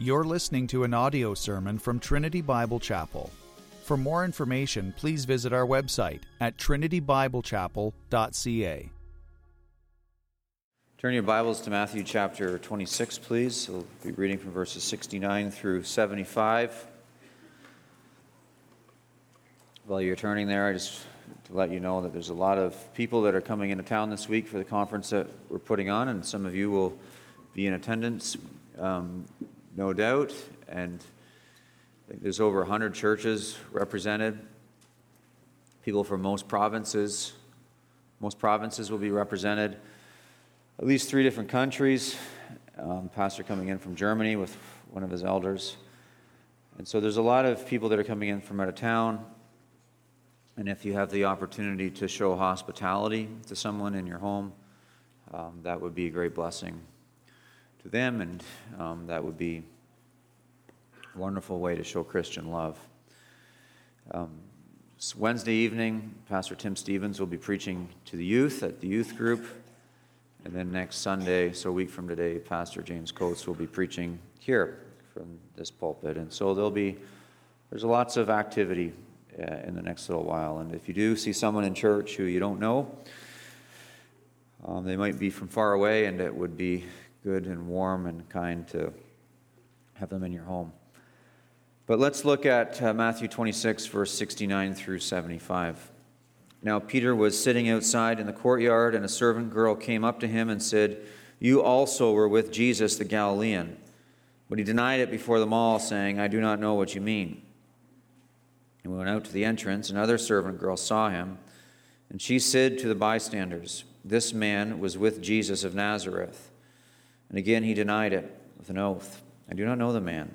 You're listening to an audio sermon from Trinity Bible Chapel. For more information, please visit our website at trinitybiblechapel.ca. Turn your Bibles to Matthew chapter 26, please. We'll be reading from verses 69 through 75. While you're turning there, I just to let you know that there's a lot of people that are coming into town this week for the conference that we're putting on, and some of you will be in attendance. Um, no doubt. And I think there's over 100 churches represented. People from most provinces. Most provinces will be represented. At least three different countries. Um, pastor coming in from Germany with one of his elders. And so there's a lot of people that are coming in from out of town. And if you have the opportunity to show hospitality to someone in your home, um, that would be a great blessing to them, and um, that would be wonderful way to show Christian love. Um, Wednesday evening, Pastor Tim Stephens will be preaching to the youth at the youth group. And then next Sunday, so a week from today, Pastor James Coates will be preaching here from this pulpit. And so there'll be, there's lots of activity uh, in the next little while. And if you do see someone in church who you don't know, um, they might be from far away, and it would be good and warm and kind to have them in your home. But let's look at uh, Matthew 26, verse 69 through 75. Now, Peter was sitting outside in the courtyard, and a servant girl came up to him and said, You also were with Jesus the Galilean. But he denied it before them all, saying, I do not know what you mean. And we went out to the entrance. Another servant girl saw him, and she said to the bystanders, This man was with Jesus of Nazareth. And again he denied it with an oath. I do not know the man.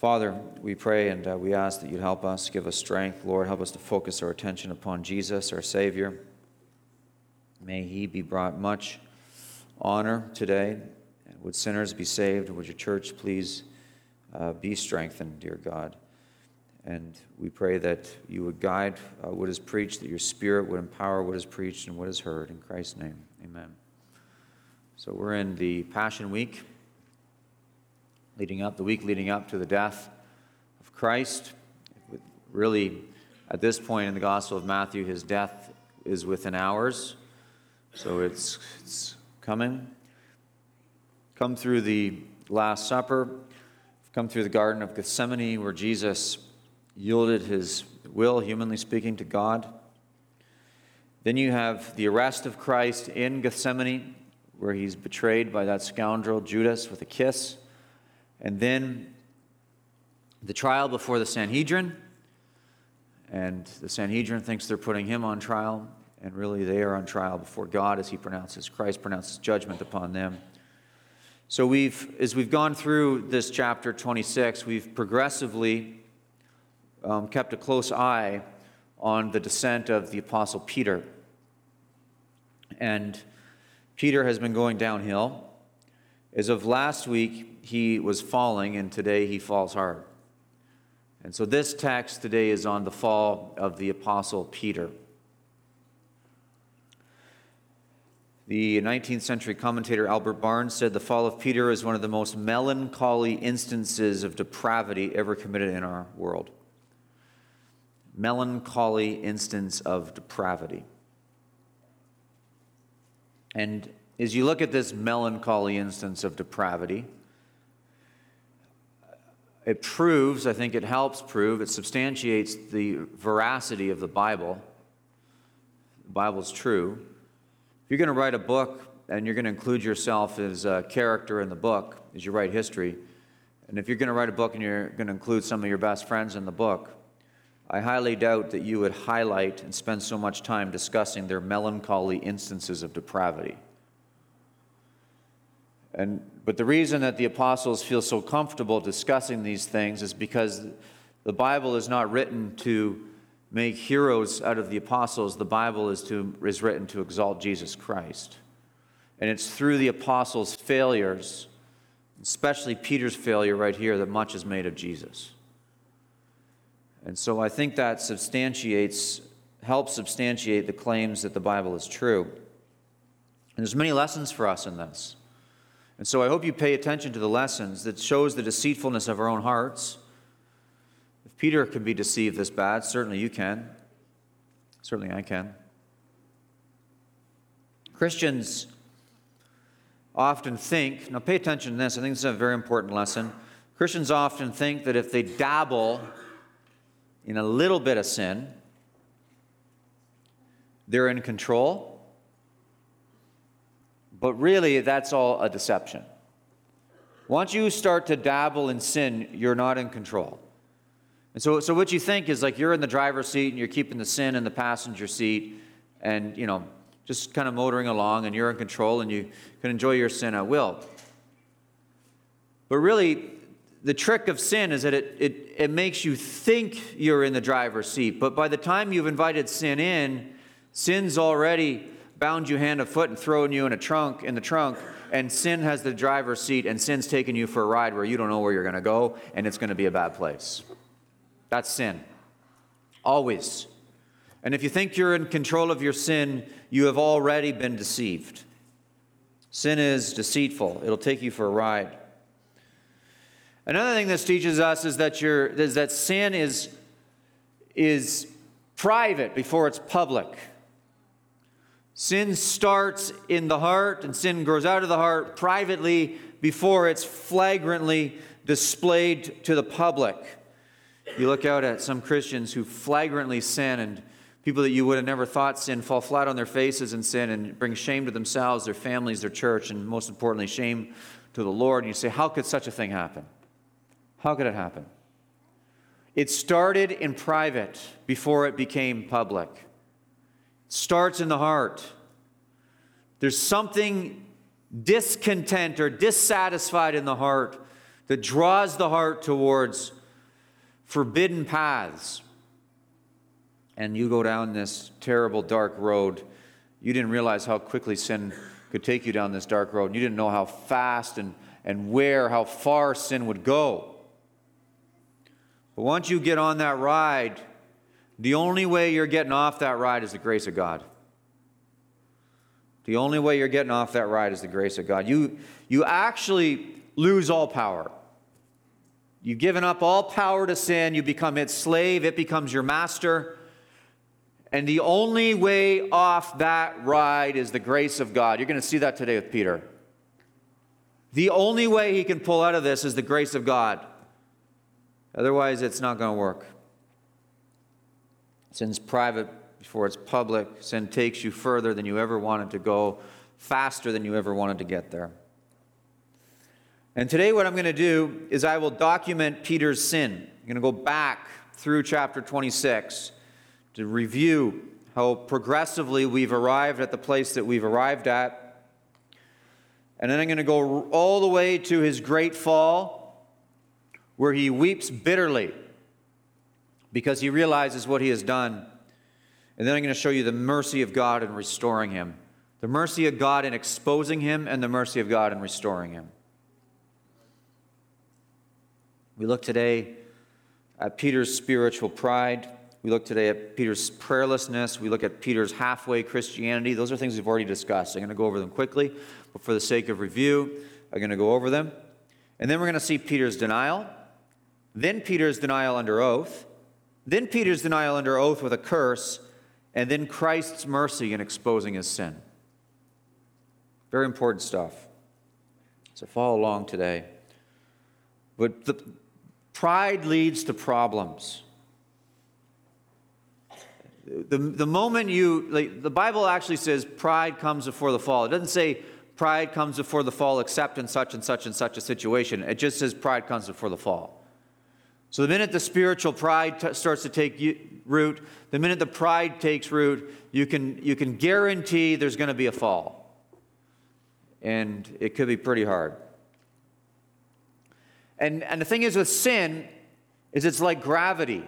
Father, we pray and uh, we ask that you'd help us, give us strength. Lord, help us to focus our attention upon Jesus, our Savior. May he be brought much honor today. Would sinners be saved? Would your church please uh, be strengthened, dear God? And we pray that you would guide uh, what is preached, that your Spirit would empower what is preached and what is heard. In Christ's name, amen. So we're in the Passion Week leading up, the week leading up to the death of Christ. Really, at this point in the Gospel of Matthew, his death is within hours, so it's, it's coming. Come through the Last Supper, come through the Garden of Gethsemane, where Jesus yielded his will, humanly speaking, to God. Then you have the arrest of Christ in Gethsemane, where he's betrayed by that scoundrel Judas with a kiss. And then the trial before the Sanhedrin. And the Sanhedrin thinks they're putting him on trial, and really they are on trial before God as he pronounces, Christ pronounces judgment upon them. So we've, as we've gone through this chapter 26, we've progressively um, kept a close eye on the descent of the Apostle Peter. And Peter has been going downhill. As of last week, he was falling, and today he falls hard. And so this text today is on the fall of the Apostle Peter. The 19th century commentator Albert Barnes said the fall of Peter is one of the most melancholy instances of depravity ever committed in our world. Melancholy instance of depravity. And as you look at this melancholy instance of depravity, it proves, I think it helps prove, it substantiates the veracity of the Bible. The Bible's true. If you're going to write a book and you're going to include yourself as a character in the book as you write history, and if you're going to write a book and you're going to include some of your best friends in the book, I highly doubt that you would highlight and spend so much time discussing their melancholy instances of depravity. And, but the reason that the apostles feel so comfortable discussing these things is because the Bible is not written to make heroes out of the apostles, the Bible is, to, is written to exalt Jesus Christ. And it's through the apostles' failures, especially Peter's failure right here, that much is made of Jesus. And so I think that substantiates, helps substantiate the claims that the Bible is true. And there's many lessons for us in this. And so I hope you pay attention to the lessons that shows the deceitfulness of our own hearts. If Peter can be deceived this bad, certainly you can. Certainly I can. Christians often think, now pay attention to this, I think this is a very important lesson. Christians often think that if they dabble in a little bit of sin, they're in control. But really, that's all a deception. Once you start to dabble in sin, you're not in control. And so, so what you think is like you're in the driver's seat and you're keeping the sin in the passenger seat and, you know, just kind of motoring along and you're in control and you can enjoy your sin at will. But really, the trick of sin is that it, it, it makes you think you're in the driver's seat. But by the time you've invited sin in, sin's already bound you hand and foot and thrown you in a trunk in the trunk, and sin has the driver's seat, and sin's taking you for a ride where you don't know where you're going to go, and it's going to be a bad place. That's sin. Always. And if you think you're in control of your sin, you have already been deceived. Sin is deceitful. It'll take you for a ride. Another thing this teaches us is that, you is that sin is, is private before it's public. Sin starts in the heart and sin grows out of the heart privately before it's flagrantly displayed to the public. You look out at some Christians who flagrantly sin and people that you would have never thought sin fall flat on their faces and sin and bring shame to themselves, their families, their church, and most importantly, shame to the Lord. And you say, How could such a thing happen? How could it happen? It started in private before it became public. Starts in the heart. There's something discontent or dissatisfied in the heart that draws the heart towards forbidden paths. And you go down this terrible dark road. You didn't realize how quickly sin could take you down this dark road. You didn't know how fast and, and where, how far sin would go. But once you get on that ride, the only way you're getting off that ride is the grace of God. The only way you're getting off that ride is the grace of God. You, you actually lose all power. You've given up all power to sin, you become its slave, it becomes your master. And the only way off that ride is the grace of God. You're going to see that today with Peter. The only way he can pull out of this is the grace of God. Otherwise, it's not going to work. Sin's private before it's public. Sin takes you further than you ever wanted to go, faster than you ever wanted to get there. And today, what I'm going to do is I will document Peter's sin. I'm going to go back through chapter 26 to review how progressively we've arrived at the place that we've arrived at. And then I'm going to go all the way to his great fall where he weeps bitterly because he realizes what he has done. And then I'm going to show you the mercy of God in restoring him, the mercy of God in exposing him, and the mercy of God in restoring him. We look today at Peter's spiritual pride. We look today at Peter's prayerlessness. We look at Peter's halfway Christianity. Those are things we've already discussed. I'm going to go over them quickly, but for the sake of review, I'm going to go over them. And then we're going to see Peter's denial then Peter's denial under oath, then Peter's denial under oath with a curse, and then Christ's mercy in exposing his sin. Very important stuff. So follow along today. But the pride leads to problems. The, the moment you, like, the Bible actually says pride comes before the fall. It doesn't say pride comes before the fall except in such and such and such a situation. It just says pride comes before the fall. So the minute the spiritual pride t- starts to take root, the minute the pride takes root, you can, you can guarantee there's going to be a fall. And it could be pretty hard. And, and the thing is with sin, is it's like gravity.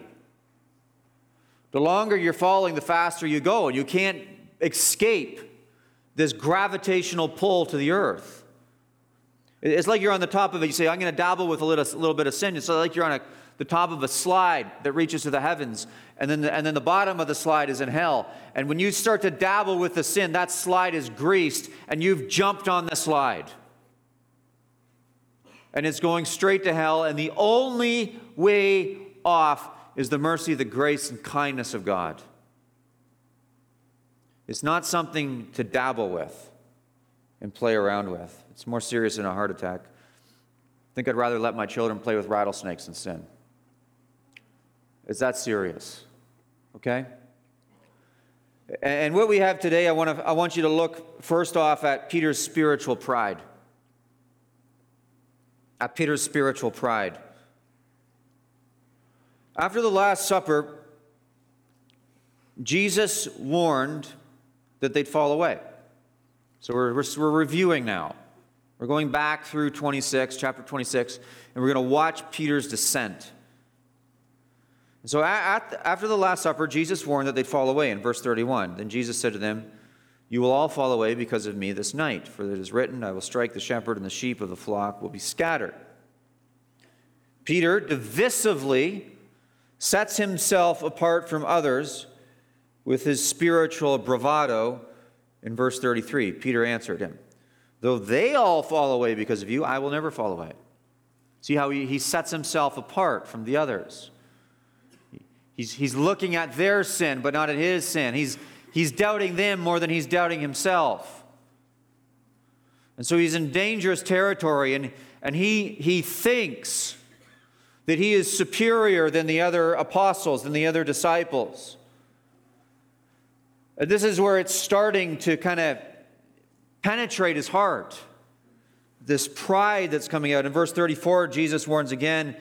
The longer you're falling, the faster you go, and you can't escape this gravitational pull to the earth. It's like you're on the top of it. You say, I'm going to dabble with a little, a little bit of sin. It's like you're on a, the top of a slide that reaches to the heavens, and then, the, and then the bottom of the slide is in hell. And when you start to dabble with the sin, that slide is greased, and you've jumped on the slide. And it's going straight to hell, and the only way off is the mercy, the grace, and kindness of God. It's not something to dabble with and play around with. It's more serious than a heart attack. I think I'd rather let my children play with rattlesnakes than sin. It's that serious. Okay? And what we have today, I want, to, I want you to look first off at Peter's spiritual pride. At Peter's spiritual pride. After the Last Supper, Jesus warned that they'd fall away. So we're, we're, we're, reviewing now. We're going back through 26, chapter 26, and we're going to watch Peter's descent. And so at, after the Last Supper, Jesus warned that they'd fall away in verse 31. Then Jesus said to them, You will all fall away because of me this night, for it is written, I will strike the shepherd, and the sheep of the flock will be scattered. Peter divisively sets himself apart from others with his spiritual bravado in verse 33. Peter answered him, Though they all fall away because of you, I will never fall away. See how he, he sets himself apart from the others. He's, he's looking at their sin, but not at his sin. He's, he's doubting them more than he's doubting himself. And so he's in dangerous territory, and, and he, he thinks that he is superior than the other apostles, than the other disciples. And this is where it's starting to kind of penetrate his heart. This pride that's coming out. In verse 34, Jesus warns again.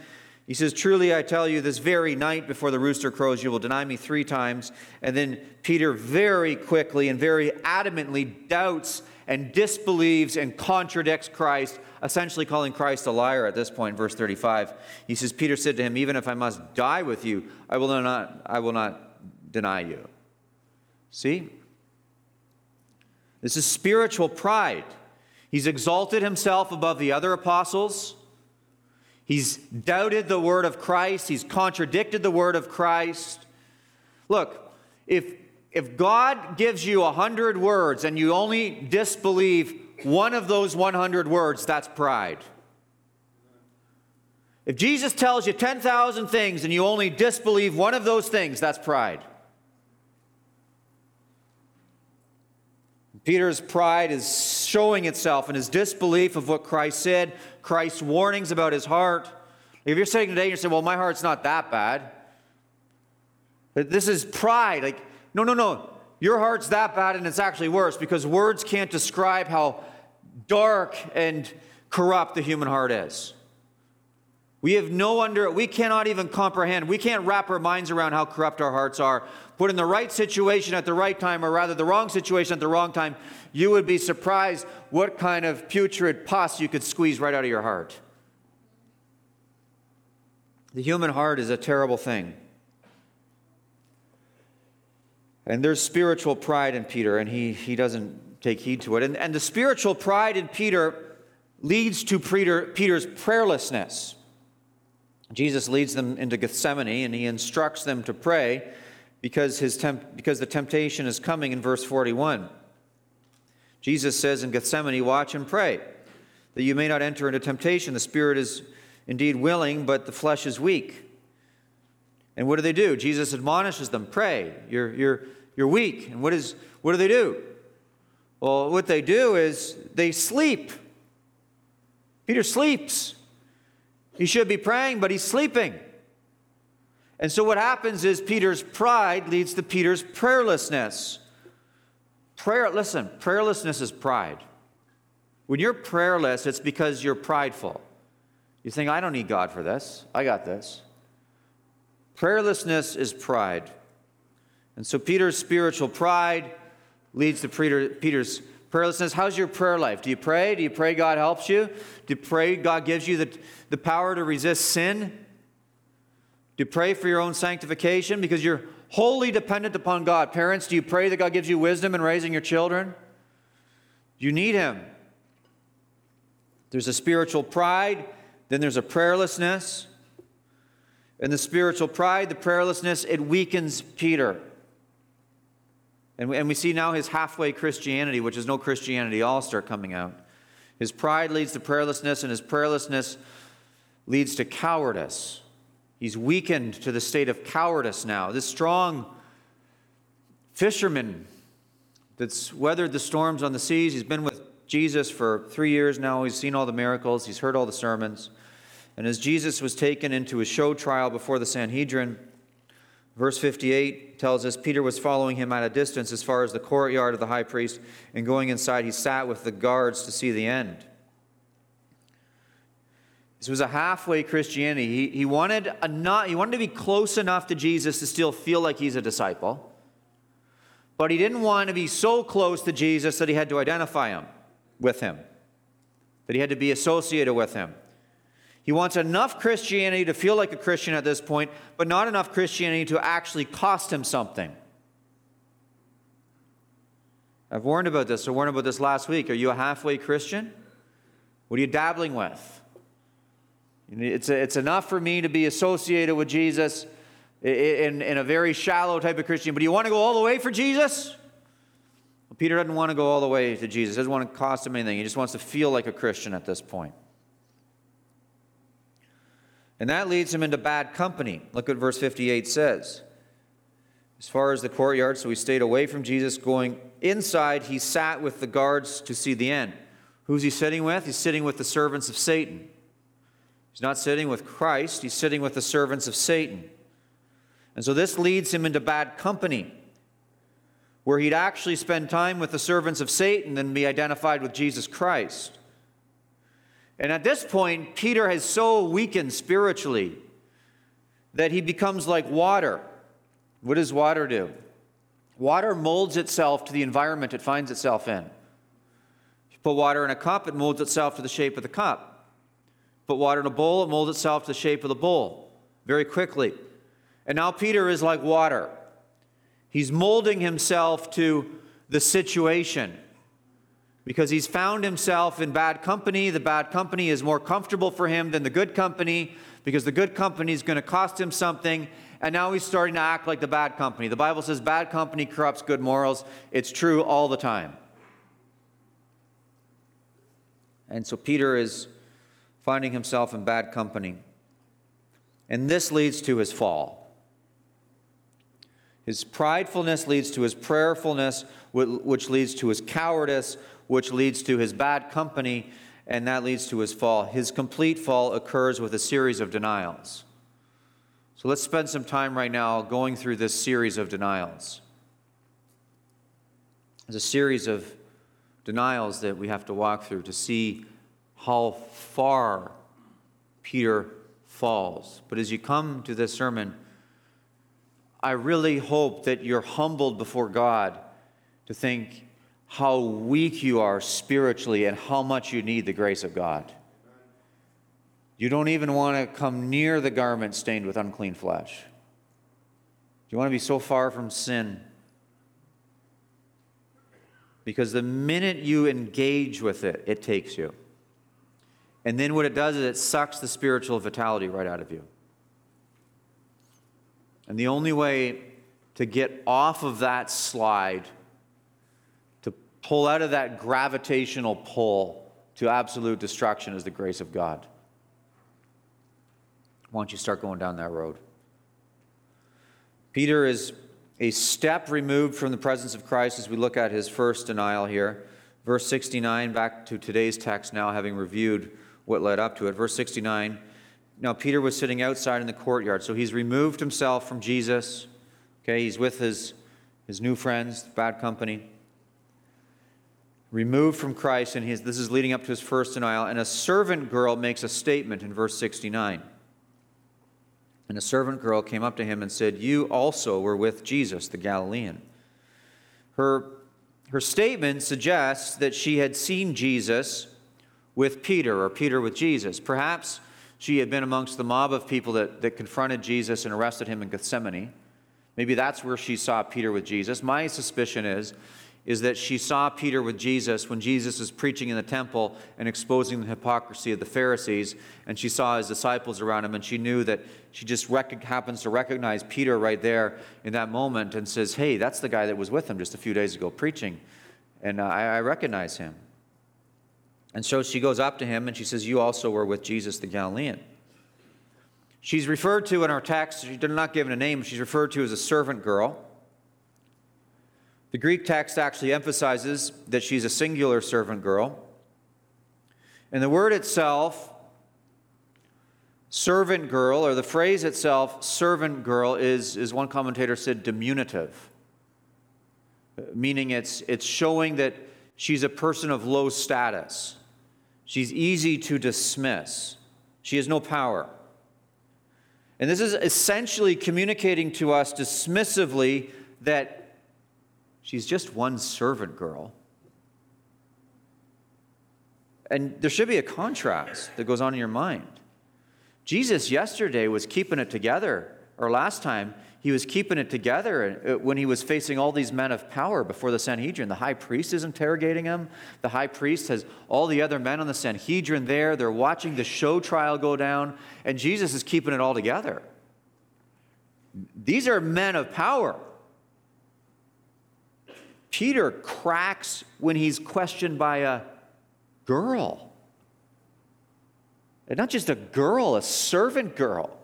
He says, Truly I tell you, this very night before the rooster crows, you will deny me three times. And then Peter very quickly and very adamantly doubts and disbelieves and contradicts Christ essentially calling Christ a liar at this point, verse 35. He says, Peter said to him, Even if I must die with you, I will not, I will not deny you. See? This is spiritual pride. He's exalted himself above the other apostles. He's doubted the word of Christ. He's contradicted the word of Christ. Look, if, if God gives you a hundred words and you only disbelieve one of those 100 words, that's pride. If Jesus tells you 10,000 things and you only disbelieve one of those things, that's pride. Peter's pride is showing itself in his disbelief of what Christ said, Christ's warnings about his heart. If you're sitting today and you're saying, well, my heart's not that bad, this is pride. Like, no, no, no. Your heart's that bad and it's actually worse because words can't describe how dark and corrupt the human heart is. We have no under, we cannot even comprehend, we can't wrap our minds around how corrupt our hearts are. Put in the right situation at the right time, or rather the wrong situation at the wrong time, you would be surprised what kind of putrid pus you could squeeze right out of your heart. The human heart is a terrible thing. And there's spiritual pride in Peter, and he, he doesn't take heed to it. And, and the spiritual pride in Peter leads to Peter, Peter's prayerlessness. Jesus leads them into Gethsemane and he instructs them to pray because, his temp- because the temptation is coming in verse 41. Jesus says in Gethsemane, Watch and pray, that you may not enter into temptation. The spirit is indeed willing, but the flesh is weak. And what do they do? Jesus admonishes them, Pray, you're, you're, you're weak. And what, is, what do they do? Well, what they do is they sleep. Peter sleeps. He should be praying, but he's sleeping. And so what happens is Peter's pride leads to Peter's prayerlessness. Prayer, listen, prayerlessness is pride. When you're prayerless, it's because you're prideful. You think, I don't need God for this. I got this. Prayerlessness is pride. And so Peter's spiritual pride leads to Peter, Peter's prayerlessness. How's your prayer life? Do you pray? Do you pray God helps you? Do you pray God gives you the, the power to resist sin? Do you pray for your own sanctification? Because you're wholly dependent upon God. Parents, do you pray that God gives you wisdom in raising your children? You need Him. There's a spiritual pride, then there's a prayerlessness. And the spiritual pride, the prayerlessness, it weakens Peter. And we, and we see now his halfway Christianity, which is no Christianity, all start coming out. His pride leads to prayerlessness, and his prayerlessness leads to cowardice. He's weakened to the state of cowardice now. This strong fisherman that's weathered the storms on the seas, he's been with Jesus for three years now. He's seen all the miracles, he's heard all the sermons. And as Jesus was taken into a show trial before the Sanhedrin, Verse 58 tells us Peter was following him at a distance as far as the courtyard of the high priest, and going inside, he sat with the guards to see the end. This was a halfway Christianity. He, he, wanted a not, he wanted to be close enough to Jesus to still feel like he's a disciple, but he didn't want to be so close to Jesus that he had to identify him with him, that he had to be associated with him. He wants enough Christianity to feel like a Christian at this point, but not enough Christianity to actually cost him something. I've warned about this. I warned about this last week. Are you a halfway Christian? What are you dabbling with? It's, it's enough for me to be associated with Jesus in, in a very shallow type of Christian, but do you want to go all the way for Jesus? Well, Peter doesn't want to go all the way to Jesus. He doesn't want to cost him anything. He just wants to feel like a Christian at this point. And that leads him into bad company. Look what verse 58 says. As far as the courtyard, so he stayed away from Jesus. Going inside, he sat with the guards to see the end. Who's he sitting with? He's sitting with the servants of Satan. He's not sitting with Christ, he's sitting with the servants of Satan. And so this leads him into bad company, where he'd actually spend time with the servants of Satan than be identified with Jesus Christ. And at this point, Peter has so weakened spiritually that he becomes like water. What does water do? Water molds itself to the environment it finds itself in. You put water in a cup, it molds itself to the shape of the cup. Put water in a bowl, it molds itself to the shape of the bowl very quickly. And now Peter is like water. He's molding himself to the situation because he's found himself in bad company. The bad company is more comfortable for him than the good company because the good company is going to cost him something. And now he's starting to act like the bad company. The Bible says bad company corrupts good morals. It's true all the time. And so Peter is finding himself in bad company. And this leads to his fall. His pridefulness leads to his prayerfulness, which leads to his cowardice, which leads to his bad company, and that leads to his fall. His complete fall occurs with a series of denials. So let's spend some time right now going through this series of denials. There's a series of denials that we have to walk through to see how far Peter falls. But as you come to this sermon, I really hope that you're humbled before God to think, how weak you are spiritually and how much you need the grace of God. You don't even want to come near the garment stained with unclean flesh. You want to be so far from sin. Because the minute you engage with it, it takes you. And then what it does is it sucks the spiritual vitality right out of you. And the only way to get off of that slide to pull out of that gravitational pull to absolute destruction is the grace of God. Why don't you start going down that road? Peter is a step removed from the presence of Christ as we look at his first denial here. Verse 69, back to today's text now, having reviewed what led up to it. Verse 69 Now Peter was sitting outside in the courtyard, so he's removed himself from Jesus. Okay, he's with his, his new friends, bad company removed from Christ, and his, this is leading up to his first denial. And a servant girl makes a statement in verse 69. And a servant girl came up to him and said, You also were with Jesus, the Galilean. Her, her statement suggests that she had seen Jesus with Peter, or Peter with Jesus. Perhaps she had been amongst the mob of people that, that confronted Jesus and arrested him in Gethsemane. Maybe that's where she saw Peter with Jesus. My suspicion is is that she saw Peter with Jesus when Jesus was preaching in the temple and exposing the hypocrisy of the Pharisees, and she saw his disciples around him, and she knew that she just rec- happens to recognize Peter right there in that moment and says, Hey, that's the guy that was with him just a few days ago preaching, and uh, I, I recognize him. And so she goes up to him and she says, You also were with Jesus the Galilean. She's referred to in our text, she's not given a name, she's referred to as a servant girl. The Greek text actually emphasizes that she's a singular servant girl. And the word itself, servant girl, or the phrase itself, servant girl, is, is one commentator said, diminutive, meaning it's, it's showing that she's a person of low status. She's easy to dismiss. She has no power. And this is essentially communicating to us dismissively that She's just one servant girl. And there should be a contrast that goes on in your mind. Jesus yesterday was keeping it together, or last time, he was keeping it together uh, when he was facing all these men of power before the Sanhedrin. The high priest is interrogating him. The high priest has all the other men on the Sanhedrin there. They're watching the show trial go down, and Jesus is keeping it all together. These are men of power. Peter cracks when he's questioned by a girl. And not just a girl, a servant girl.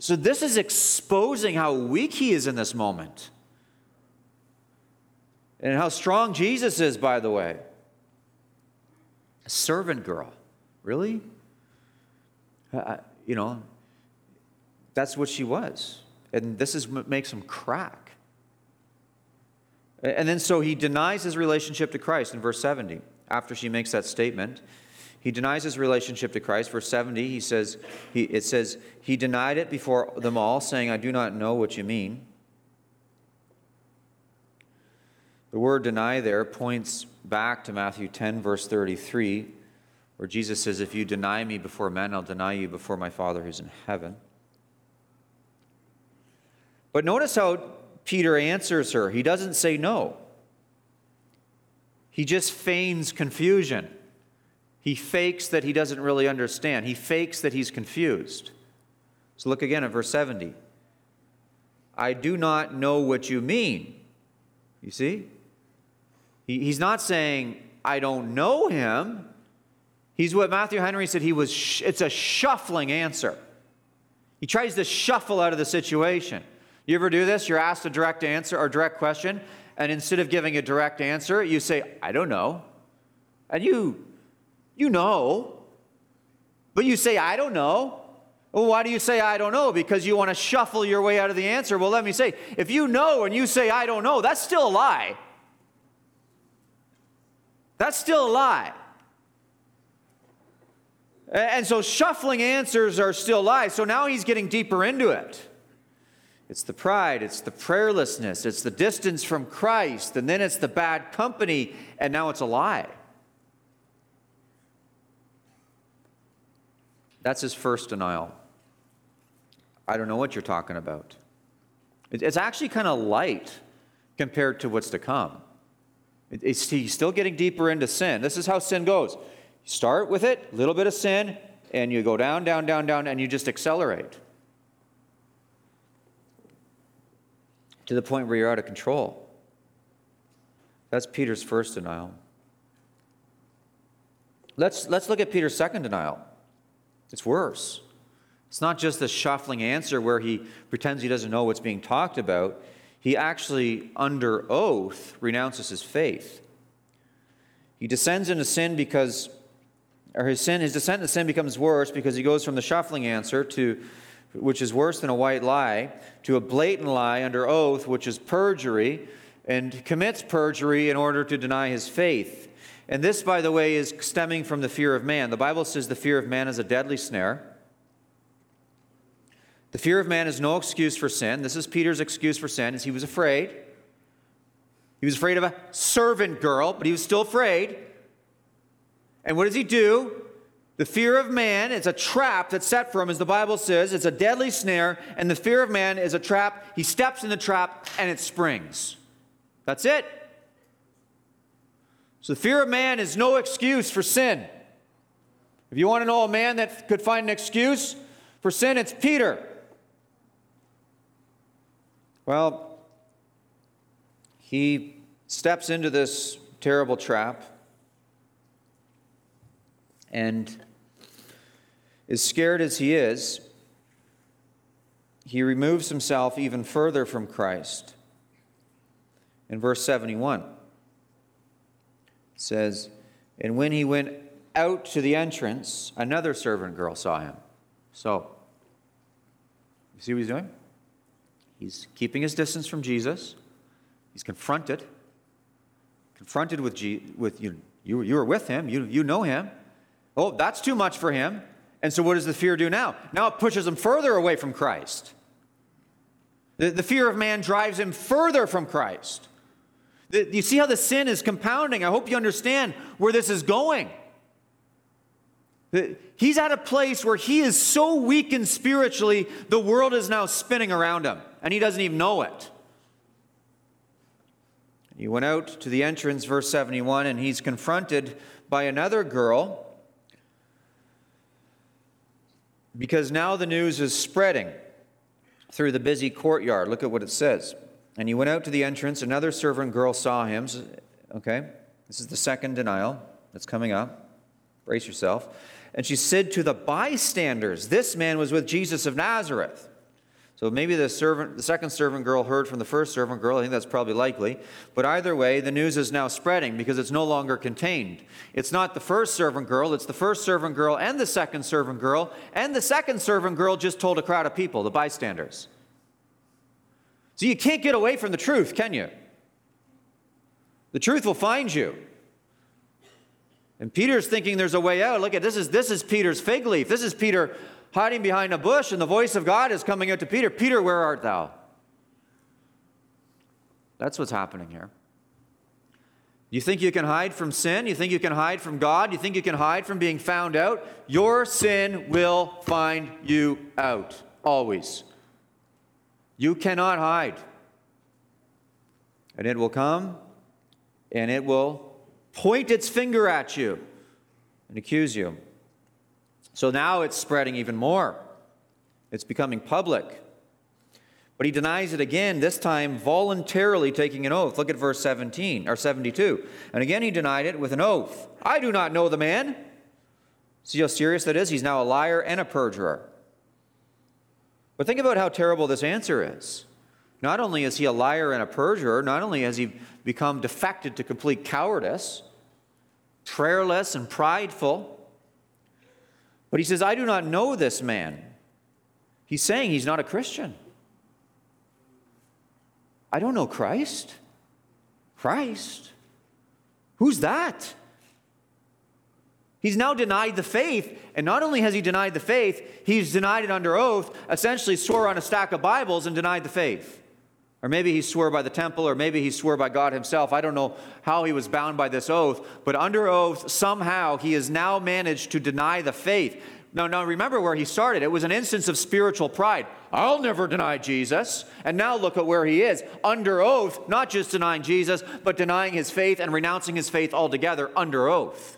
So this is exposing how weak he is in this moment. And how strong Jesus is, by the way. A servant girl. Really? Uh, you know, that's what she was. And this is what makes him crack. And then so he denies his relationship to Christ in verse 70. After she makes that statement, he denies his relationship to Christ. Verse 70, he says, he, it says, he denied it before them all, saying, I do not know what you mean. The word deny there points back to Matthew 10, verse 33, where Jesus says, If you deny me before men, I'll deny you before my Father who's in heaven. But notice how Peter answers her. He doesn't say no, he just feigns confusion. He fakes that he doesn't really understand, he fakes that he's confused. So look again at verse 70. I do not know what you mean. You see? He, he's not saying, I don't know him. He's what Matthew Henry said he was, sh- it's a shuffling answer. He tries to shuffle out of the situation. You ever do this? You're asked a direct answer or direct question, and instead of giving a direct answer, you say, I don't know. And you, you know, but you say, I don't know. Well, why do you say, I don't know? Because you want to shuffle your way out of the answer. Well, let me say, if you know and you say, I don't know, that's still a lie. That's still a lie. And so shuffling answers are still lies. So now he's getting deeper into it. It's the pride, it's the prayerlessness, it's the distance from Christ, and then it's the bad company, and now it's a lie. That's his first denial. I don't know what you're talking about. It's actually kind of light compared to what's to come. It's, he's still getting deeper into sin. This is how sin goes. You start with it, a little bit of sin, and you go down, down, down, down, and you just accelerate. to the point where you're out of control. That's Peter's first denial. Let's, let's look at Peter's second denial. It's worse. It's not just a shuffling answer where he pretends he doesn't know what's being talked about. He actually, under oath, renounces his faith. He descends into sin because, or his sin, his descent into sin becomes worse because he goes from the shuffling answer to which is worse than a white lie, to a blatant lie under oath, which is perjury, and commits perjury in order to deny his faith. And this, by the way, is stemming from the fear of man. The Bible says the fear of man is a deadly snare. The fear of man is no excuse for sin. This is Peter's excuse for sin, is he was afraid. He was afraid of a servant girl, but he was still afraid. And what does he do? The fear of man is a trap that's set for him, as the Bible says. It's a deadly snare, and the fear of man is a trap. He steps in the trap and it springs. That's it. So the fear of man is no excuse for sin. If you want to know a man that could find an excuse for sin, it's Peter. Well, he steps into this terrible trap and as scared as he is, he removes himself even further from Christ. In verse 71, it says, And when he went out to the entrance, another servant girl saw him. So, you see what he's doing? He's keeping his distance from Jesus. He's confronted. Confronted with, G- with you, you, you were with him, you, you know him. Oh, that's too much for him. And so, what does the fear do now? Now it pushes him further away from Christ. The, the fear of man drives him further from Christ. You see how the sin is compounding? I hope you understand where this is going. He's at a place where he is so weak and spiritually, the world is now spinning around him, and he doesn't even know it. He went out to the entrance, verse 71, and he's confronted by another girl because now the news is spreading through the busy courtyard. Look at what it says. And he went out to the entrance. Another servant girl saw him. Okay, this is the second denial that's coming up. Brace yourself. And she said to the bystanders, This man was with Jesus of Nazareth. So maybe the servant, the second servant girl heard from the first servant girl. I think that's probably likely. But either way, the news is now spreading because it's no longer contained. It's not the first servant girl, it's the first servant girl and the second servant girl. And the second servant girl just told a crowd of people, the bystanders. So you can't get away from the truth, can you? The truth will find you. And Peter's thinking there's a way out. Look at this is this is Peter's fig leaf. This is Peter hiding behind a bush, and the voice of God is coming out to Peter Peter, where art thou? That's what's happening here. You think you can hide from sin? You think you can hide from God? You think you can hide from being found out? Your sin will find you out, always. You cannot hide. And it will come and it will point its finger at you and accuse you. So now it's spreading even more. It's becoming public. But he denies it again, this time voluntarily taking an oath. Look at verse 17 or 72. And again he denied it with an oath. I do not know the man. See how serious that is? He's now a liar and a perjurer. But think about how terrible this answer is. Not only is he a liar and a perjurer, not only has he become defected to complete cowardice, prayerless and prideful, but he says, I do not know this man. He's saying he's not a Christian. I don't know Christ. Christ? Who's that? He's now denied the faith, and not only has he denied the faith, he's denied it under oath, essentially swore on a stack of Bibles and denied the faith. Or maybe he swore by the temple, or maybe he swore by God himself. I don't know how he was bound by this oath, but under oath, somehow he has now managed to deny the faith. Now, now remember where he started. It was an instance of spiritual pride. I'll never deny Jesus. And now look at where he is. Under oath, not just denying Jesus, but denying his faith and renouncing his faith altogether under oath.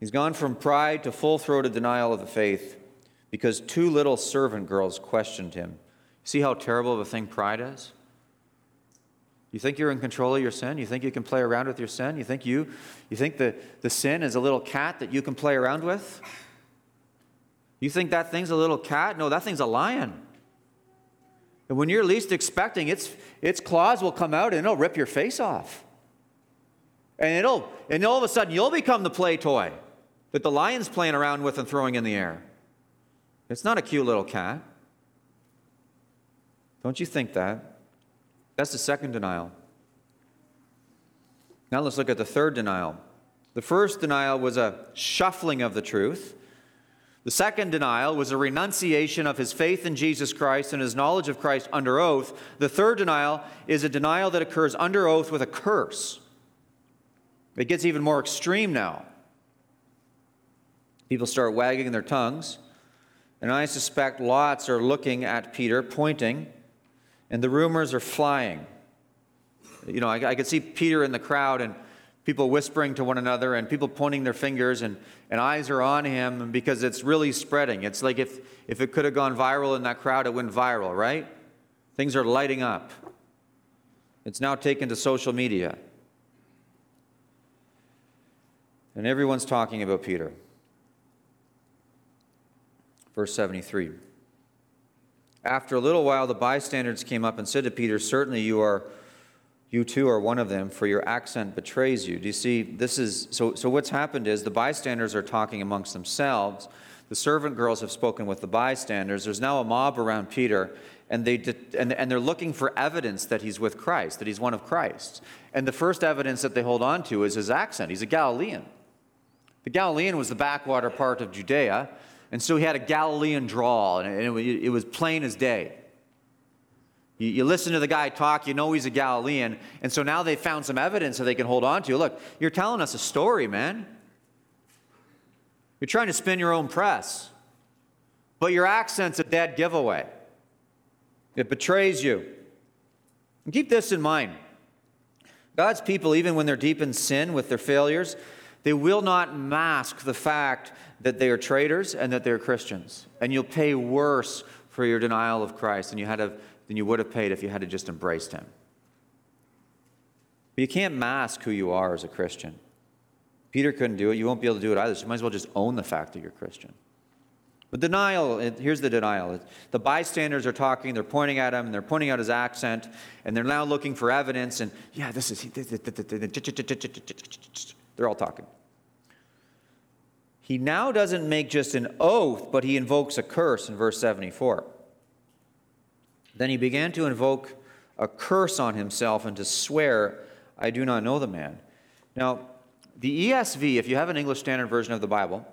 He's gone from pride to full throated denial of the faith because two little servant girls questioned him. See how terrible of a thing pride is? You think you're in control of your sin? You think you can play around with your sin? You think you, you think the, the sin is a little cat that you can play around with? You think that thing's a little cat? No, that thing's a lion. And when you're least expecting, its, its claws will come out and it'll rip your face off. And it'll, and all of a sudden you'll become the play toy that the lion's playing around with and throwing in the air. It's not a cute little cat. Don't you think that? That's the second denial. Now let's look at the third denial. The first denial was a shuffling of the truth. The second denial was a renunciation of his faith in Jesus Christ and his knowledge of Christ under oath. The third denial is a denial that occurs under oath with a curse. It gets even more extreme now. People start wagging their tongues, and I suspect lots are looking at Peter, pointing, and the rumors are flying. You know, I, I could see Peter in the crowd and people whispering to one another and people pointing their fingers and, and eyes are on him because it's really spreading. It's like if, if it could have gone viral in that crowd, it went viral, right? Things are lighting up. It's now taken to social media. And everyone's talking about Peter. Verse 73. After a little while, the bystanders came up and said to Peter, Certainly you are you too are one of them, for your accent betrays you. Do you see? This is so. So what's happened is the bystanders are talking amongst themselves. The servant girls have spoken with the bystanders. There's now a mob around Peter, and they and, and they're looking for evidence that he's with Christ, that he's one of Christ. And the first evidence that they hold on to is his accent. He's a Galilean. The Galilean was the backwater part of Judea, and so he had a Galilean drawl, and it, was plain as day. You, you, listen to the guy talk, you know he's a Galilean. And so now they found some evidence that they can hold on to. Look, you're telling us a story, man. You're trying to spin your own press. But your accent's a dead giveaway, it betrays you. And keep this in mind God's people, even when they're deep in sin with their failures, they will not mask the fact that they are traitors and that they're Christians. And you'll pay worse for your denial of Christ than you had than you would have paid if you had just embraced him. But you can't mask who you are as a Christian. Peter couldn't do it. You won't be able to do it either. So you might as well just own the fact that you're Christian. But denial, here's the denial. The bystanders are talking, they're pointing at him, and they're pointing out his accent, and they're now looking for evidence, and yeah, this is, they're all talking. He now doesn't make just an oath, but he invokes a curse in verse 74. Then he began to invoke a curse on himself and to swear, I do not know the man. Now, the ESV, if you have an English Standard Version of the Bible,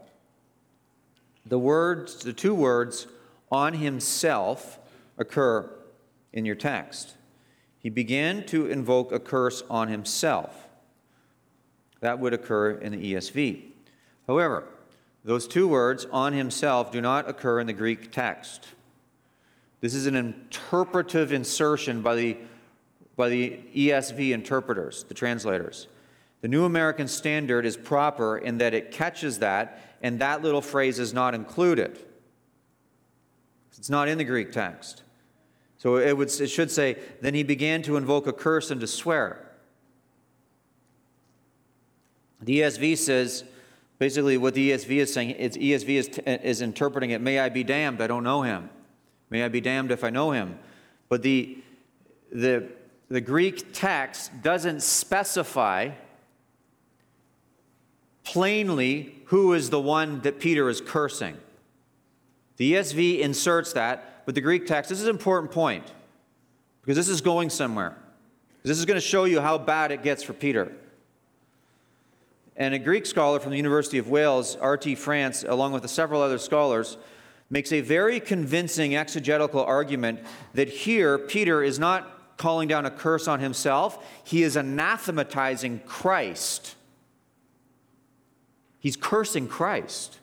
the words, the two words on himself occur in your text. He began to invoke a curse on himself. That would occur in the ESV. However, those two words on himself do not occur in the Greek text. This is an interpretive insertion by the, by the ESV interpreters, the translators. The New American Standard is proper in that it catches that, and that little phrase is not included. It's not in the Greek text. So it, would, it should say, then he began to invoke a curse and to swear. The ESV says, basically what the ESV is saying, it's ESV is, is interpreting it, may I be damned, I don't know him. May I be damned if I know him. But the, the, the Greek text doesn't specify plainly who is the one that Peter is cursing. The ESV inserts that, but the Greek text, this is an important point because this is going somewhere. This is going to show you how bad it gets for Peter. And a Greek scholar from the University of Wales, R.T. France, along with several other scholars, makes a very convincing exegetical argument that here Peter is not calling down a curse on himself, he is anathematizing Christ. He's cursing Christ.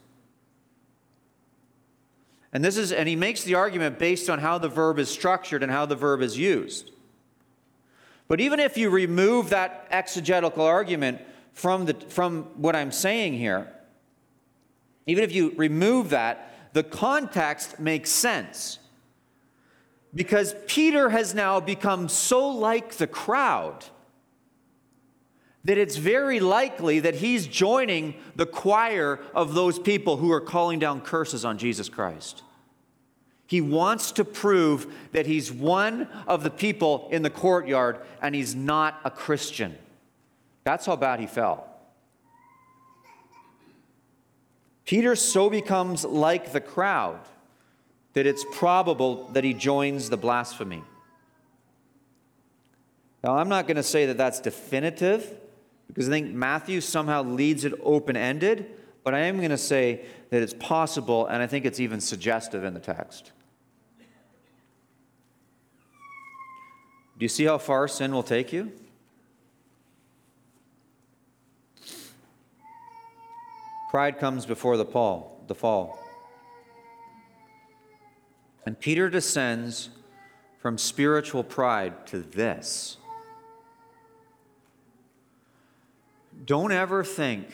And this is and he makes the argument based on how the verb is structured and how the verb is used. But even if you remove that exegetical argument from, the, from what I'm saying here, even if you remove that, the context makes sense. Because Peter has now become so like the crowd that it's very likely that he's joining the choir of those people who are calling down curses on Jesus Christ. He wants to prove that he's one of the people in the courtyard and he's not a Christian. That's how bad he fell. Peter so becomes like the crowd that it's probable that he joins the blasphemy. Now, I'm not going to say that that's definitive because I think Matthew somehow leads it open ended, but I am going to say that it's possible, and I think it's even suggestive in the text. Do you see how far sin will take you? Pride comes before the fall, the fall. And Peter descends from spiritual pride to this. Don't ever think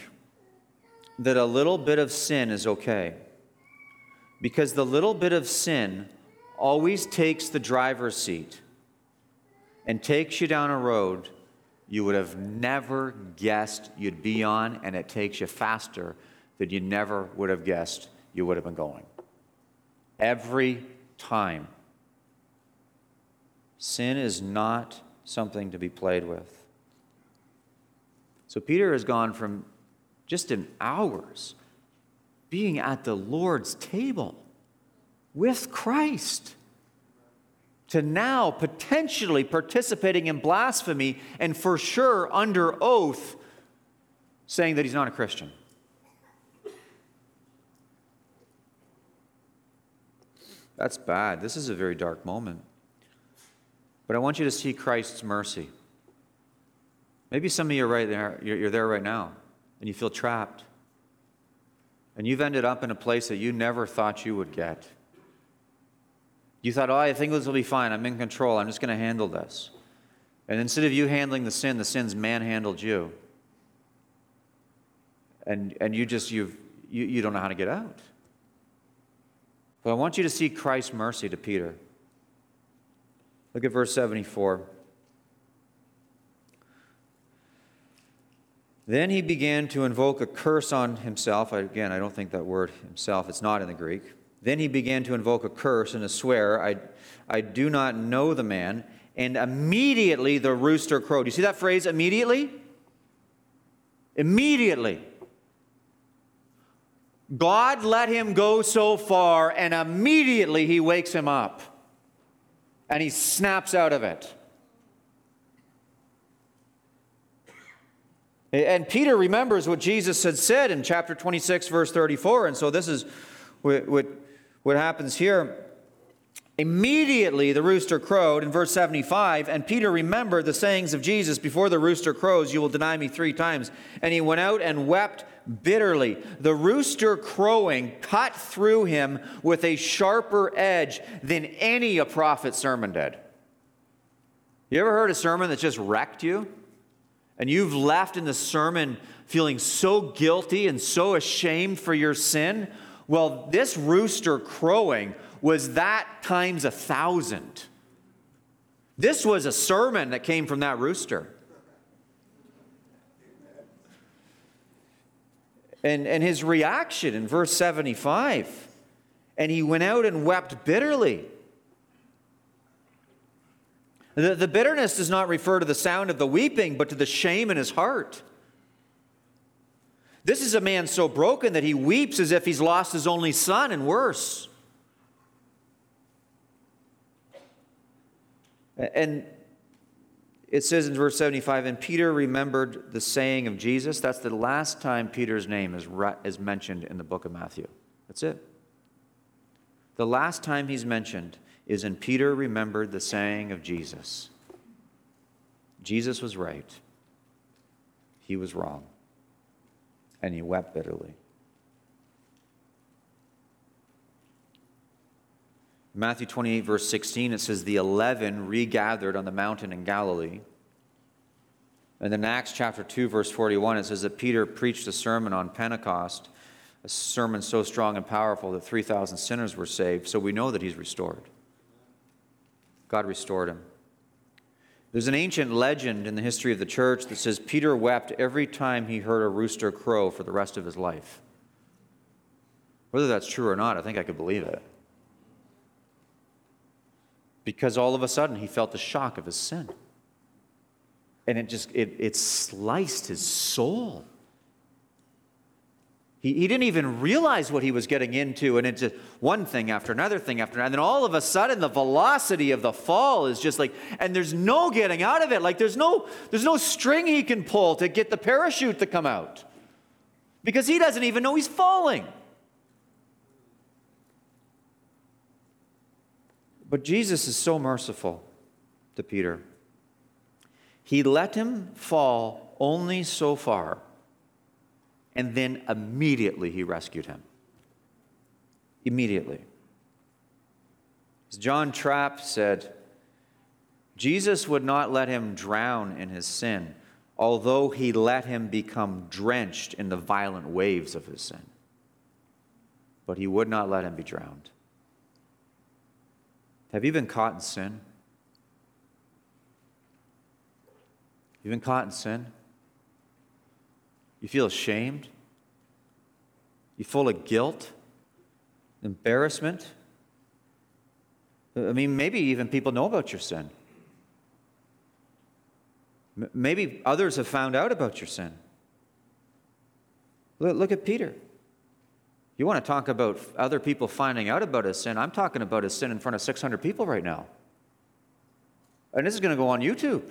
that a little bit of sin is okay. Because the little bit of sin always takes the driver's seat and takes you down a road you would have never guessed you'd be on, and it takes you faster than you never would have guessed you would have been going. Every time. Sin is not something to be played with. So Peter has gone from just in hours being at the Lord's table with Christ to now potentially participating in blasphemy and for sure under oath saying that he's not a Christian. That's bad. This is a very dark moment. But I want you to see Christ's mercy. Maybe some of you are right there, you're there right now, and you feel trapped. And you've ended up in a place that you never thought you would get. You thought, oh, I think this will be fine. I'm in control. I'm just going to handle this. And instead of you handling the sin, the sin's manhandled you. And, and you just, you've, you, you don't know how to get out. But I want you to see Christ's mercy to Peter. Look at verse 74. Then he began to invoke a curse on himself. Again, I don't think that word himself, it's not in the Greek. Then he began to invoke a curse and to swear, I, I do not know the man. And immediately the rooster crowed. You see that phrase, immediately? Immediately. God let him go so far, and immediately he wakes him up and he snaps out of it. And Peter remembers what Jesus had said in chapter 26, verse 34. And so this is what, what, what happens here. Immediately the rooster crowed in verse 75, and Peter remembered the sayings of Jesus before the rooster crows, You will deny me three times. And he went out and wept bitterly. The rooster crowing cut through him with a sharper edge than any a prophet sermon did. You ever heard a sermon that just wrecked you? And you've left in the sermon feeling so guilty and so ashamed for your sin? Well, this rooster crowing was that times a thousand. This was a sermon that came from that rooster. And, and his reaction in verse 75 and he went out and wept bitterly. The, the bitterness does not refer to the sound of the weeping, but to the shame in his heart. This is a man so broken that he weeps as if he's lost his only son and worse. And it says in verse 75, and Peter remembered the saying of Jesus. That's the last time Peter's name is, is mentioned in the book of Matthew. That's it. The last time he's mentioned is in Peter remembered the saying of Jesus. Jesus was right, he was wrong, and he wept bitterly. Matthew 28, verse 16, it says, The eleven regathered on the mountain in Galilee. And then Acts chapter 2, verse 41, it says that Peter preached a sermon on Pentecost, a sermon so strong and powerful that 3,000 sinners were saved. So we know that he's restored. God restored him. There's an ancient legend in the history of the church that says Peter wept every time he heard a rooster crow for the rest of his life. Whether that's true or not, I think I could believe it because all of a sudden he felt the shock of his sin. And it just, it, it sliced his soul. He, he didn't even realize what he was getting into, and it's just one thing after another thing after another. And then all of a sudden, the velocity of the fall is just like, and there's no getting out of it. Like there's no, there's no string he can pull to get the parachute to come out. because he doesn't even know he's falling. But Jesus is so merciful to Peter. He let him fall only so far, and then immediately he rescued him. Immediately. As John Trapp said, Jesus would not let him drown in his sin, although he let him become drenched in the violent waves of his sin. But he would not let him be drowned. Have you been caught in sin? You've been caught in sin? You feel ashamed? You full of guilt? Embarrassment? I mean, maybe even people know about your sin. Maybe others have found out about your sin. Look at Peter. You want to talk about other people finding out about his sin? I'm talking about his sin in front of 600 people right now. And this is going to go on YouTube.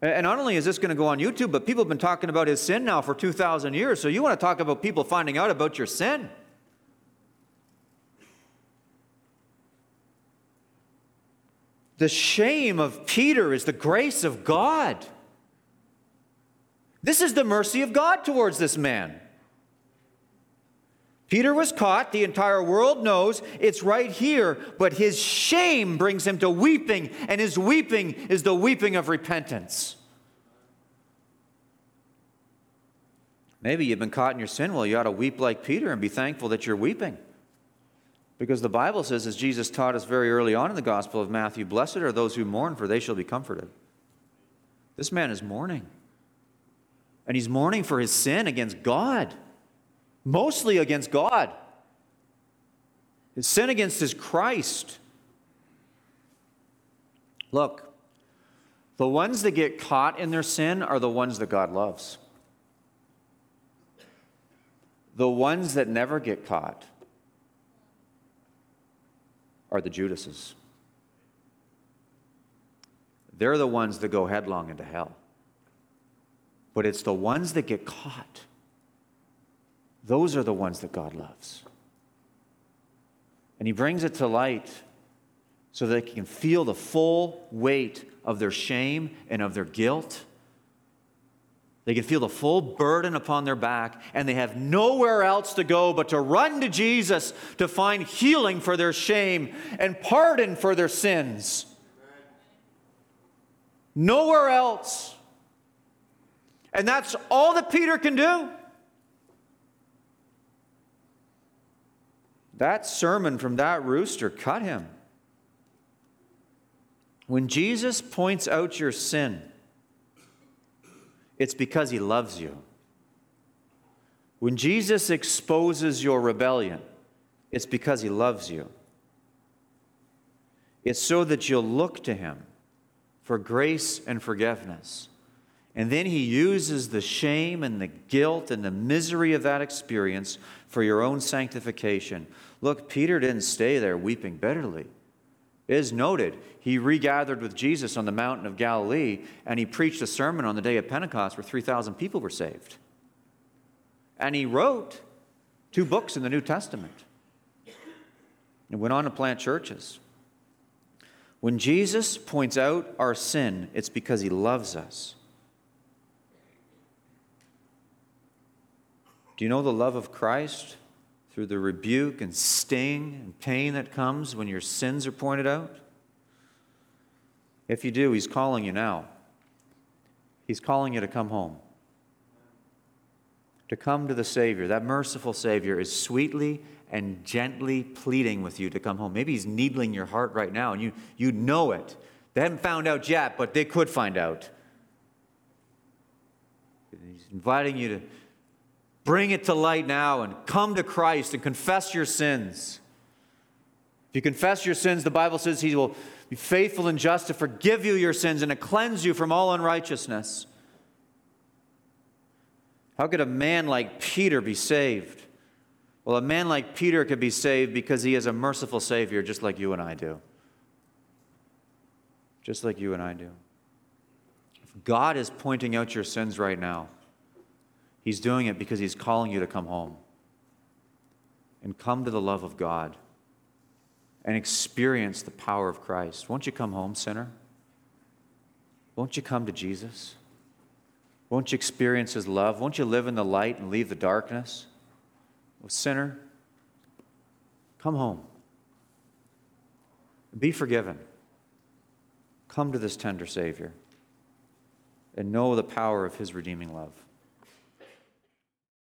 And not only is this going to go on YouTube, but people have been talking about his sin now for 2,000 years. So you want to talk about people finding out about your sin? The shame of Peter is the grace of God. This is the mercy of God towards this man. Peter was caught. The entire world knows it's right here, but his shame brings him to weeping, and his weeping is the weeping of repentance. Maybe you've been caught in your sin. Well, you ought to weep like Peter and be thankful that you're weeping. Because the Bible says, as Jesus taught us very early on in the Gospel of Matthew, blessed are those who mourn, for they shall be comforted. This man is mourning. And he's mourning for his sin against God mostly against God. His sin against his Christ. Look, the ones that get caught in their sin are the ones that God loves. The ones that never get caught are the Judases. They're the ones that go headlong into hell. But it's the ones that get caught those are the ones that God loves. And He brings it to light so they can feel the full weight of their shame and of their guilt. They can feel the full burden upon their back, and they have nowhere else to go but to run to Jesus to find healing for their shame and pardon for their sins. Nowhere else. And that's all that Peter can do. That sermon from that rooster cut him. When Jesus points out your sin, it's because he loves you. When Jesus exposes your rebellion, it's because he loves you. It's so that you'll look to him for grace and forgiveness. And then he uses the shame and the guilt and the misery of that experience for your own sanctification. Look, Peter didn't stay there weeping bitterly. It is noted, he regathered with Jesus on the mountain of Galilee and he preached a sermon on the day of Pentecost where 3,000 people were saved. And he wrote two books in the New Testament and went on to plant churches. When Jesus points out our sin, it's because he loves us. Do you know the love of Christ through the rebuke and sting and pain that comes when your sins are pointed out? If you do, He's calling you now. He's calling you to come home, to come to the Savior. That merciful Savior is sweetly and gently pleading with you to come home. Maybe He's needling your heart right now, and you, you know it. They haven't found out yet, but they could find out. He's inviting you to Bring it to light now and come to Christ and confess your sins. If you confess your sins, the Bible says He will be faithful and just to forgive you your sins and to cleanse you from all unrighteousness. How could a man like Peter be saved? Well, a man like Peter could be saved because he is a merciful Savior, just like you and I do. Just like you and I do. If God is pointing out your sins right now, He's doing it because He's calling you to come home and come to the love of God and experience the power of Christ. Won't you come home, sinner? Won't you come to Jesus? Won't you experience His love? Won't you live in the light and leave the darkness? Well, sinner, come home. Be forgiven. Come to this tender Savior and know the power of His redeeming love.